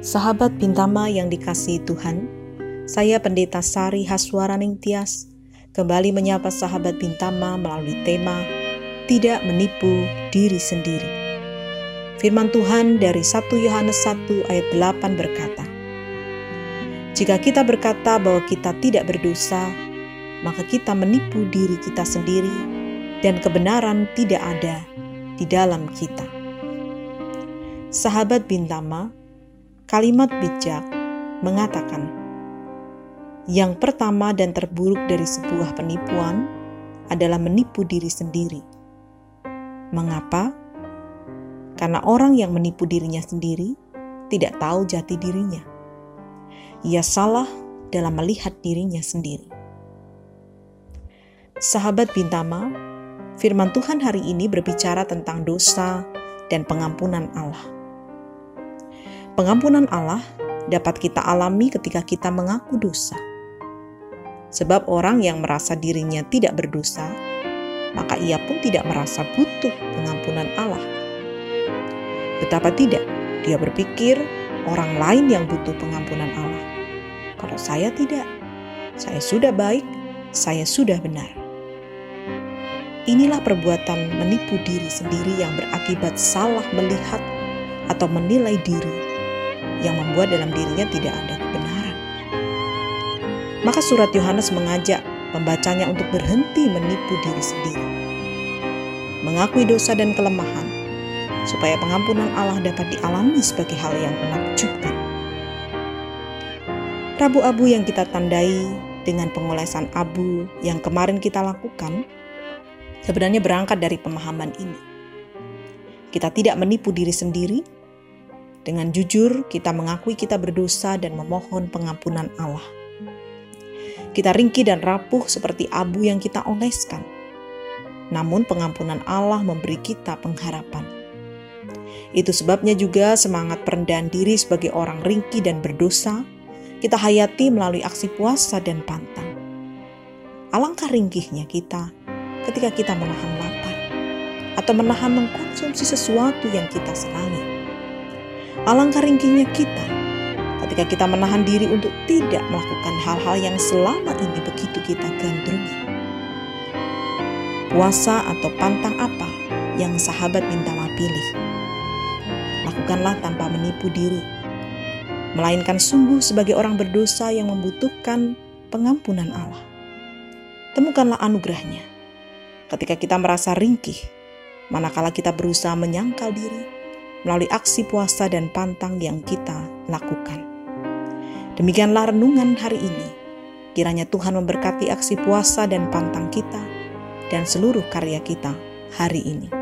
Sahabat Bintama yang dikasihi Tuhan, saya Pendeta Sari Haswaraning Tias kembali menyapa sahabat Bintama melalui tema Tidak Menipu Diri Sendiri. Firman Tuhan dari 1 Yohanes 1 ayat 8 berkata, Jika kita berkata bahwa kita tidak berdosa, maka kita menipu diri kita sendiri dan kebenaran tidak ada di dalam kita. Sahabat Bintama, Kalimat bijak mengatakan, "Yang pertama dan terburuk dari sebuah penipuan adalah menipu diri sendiri." Mengapa? Karena orang yang menipu dirinya sendiri tidak tahu jati dirinya. Ia salah dalam melihat dirinya sendiri. Sahabat Bintama, firman Tuhan hari ini berbicara tentang dosa dan pengampunan Allah. Pengampunan Allah dapat kita alami ketika kita mengaku dosa. Sebab orang yang merasa dirinya tidak berdosa, maka ia pun tidak merasa butuh pengampunan Allah. Betapa tidak, dia berpikir orang lain yang butuh pengampunan Allah. Kalau saya tidak, saya sudah baik, saya sudah benar. Inilah perbuatan menipu diri sendiri yang berakibat salah melihat atau menilai diri yang membuat dalam dirinya tidak ada kebenaran. Maka surat Yohanes mengajak pembacanya untuk berhenti menipu diri sendiri. Mengakui dosa dan kelemahan, supaya pengampunan Allah dapat dialami sebagai hal yang menakjubkan. Rabu abu yang kita tandai dengan pengolesan abu yang kemarin kita lakukan, sebenarnya berangkat dari pemahaman ini. Kita tidak menipu diri sendiri, dengan jujur, kita mengakui kita berdosa dan memohon pengampunan Allah. Kita ringkih dan rapuh seperti abu yang kita oleskan. Namun, pengampunan Allah memberi kita pengharapan. Itu sebabnya juga semangat perendahan diri sebagai orang ringkih dan berdosa kita hayati melalui aksi puasa dan pantang. Alangkah ringkihnya kita ketika kita menahan lapar atau menahan mengkonsumsi sesuatu yang kita senangi Alangkah ringkihnya kita ketika kita menahan diri untuk tidak melakukan hal-hal yang selama ini begitu kita gandrungi. Puasa atau pantang apa yang sahabat minta pilih? Lakukanlah tanpa menipu diri, melainkan sungguh sebagai orang berdosa yang membutuhkan pengampunan Allah. Temukanlah anugerahnya ketika kita merasa ringkih, manakala kita berusaha menyangkal diri, melalui aksi puasa dan pantang yang kita lakukan. Demikianlah renungan hari ini. Kiranya Tuhan memberkati aksi puasa dan pantang kita dan seluruh karya kita hari ini.